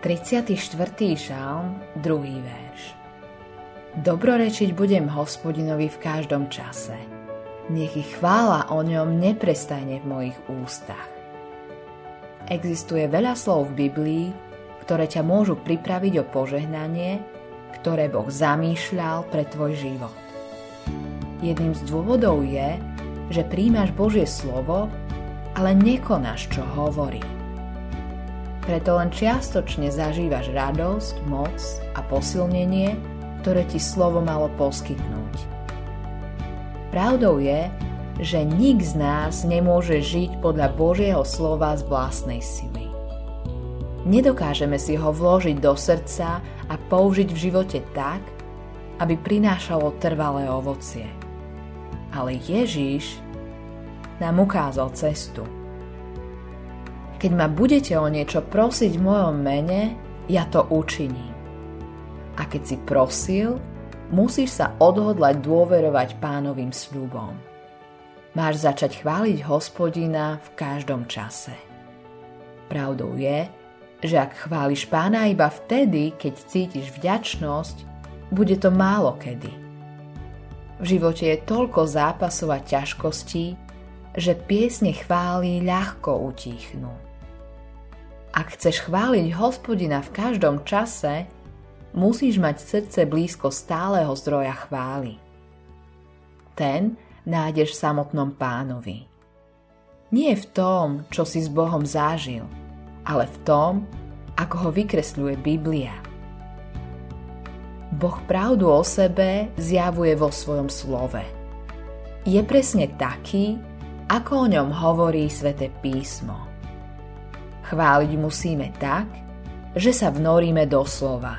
34. žalm, 2. verš. Dobrorečiť budem hospodinovi v každom čase. Nech ich chvála o ňom neprestajne v mojich ústach. Existuje veľa slov v Biblii, ktoré ťa môžu pripraviť o požehnanie, ktoré Boh zamýšľal pre tvoj život. Jedným z dôvodov je, že príjmaš Božie slovo, ale nekonáš, čo hovorí preto len čiastočne zažívaš radosť, moc a posilnenie, ktoré ti slovo malo poskytnúť. Pravdou je, že nik z nás nemôže žiť podľa Božieho slova z vlastnej sily. Nedokážeme si ho vložiť do srdca a použiť v živote tak, aby prinášalo trvalé ovocie. Ale Ježíš nám ukázal cestu – keď ma budete o niečo prosiť v mojom mene, ja to učiním. A keď si prosil, musíš sa odhodlať dôverovať pánovým sľubom. Máš začať chváliť hospodina v každom čase. Pravdou je, že ak chváliš pána iba vtedy, keď cítiš vďačnosť, bude to málo kedy. V živote je toľko zápasov a ťažkostí, že piesne chváli ľahko utichnú. Ak chceš chváliť hospodina v každom čase, musíš mať srdce blízko stáleho zdroja chvály. Ten nájdeš v samotnom pánovi. Nie v tom, čo si s Bohom zážil, ale v tom, ako ho vykresľuje Biblia. Boh pravdu o sebe zjavuje vo svojom slove. Je presne taký, ako o ňom hovorí sväté písmo. Chváliť musíme tak, že sa vnoríme do slova.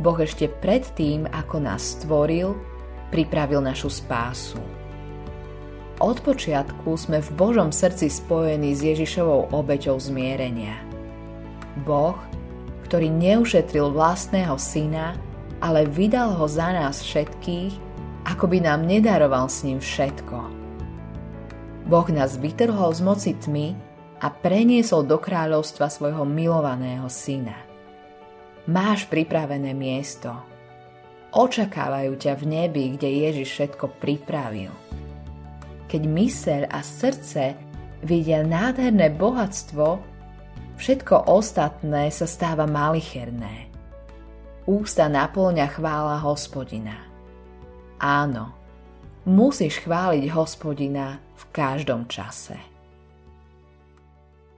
Boh ešte predtým, ako nás stvoril, pripravil našu spásu. Od počiatku sme v Božom srdci spojení s Ježišovou obeťou zmierenia. Boh, ktorý neušetril vlastného syna, ale vydal ho za nás všetkých, ako by nám nedaroval s ním všetko. Boh nás vytrhol z moci tmy a preniesol do kráľovstva svojho milovaného syna. Máš pripravené miesto. Očakávajú ťa v nebi, kde Ježiš všetko pripravil. Keď myseľ a srdce vidia nádherné bohatstvo, všetko ostatné sa stáva malicherné. Ústa naplňa chvála hospodina. Áno, musíš chváliť hospodina v každom čase.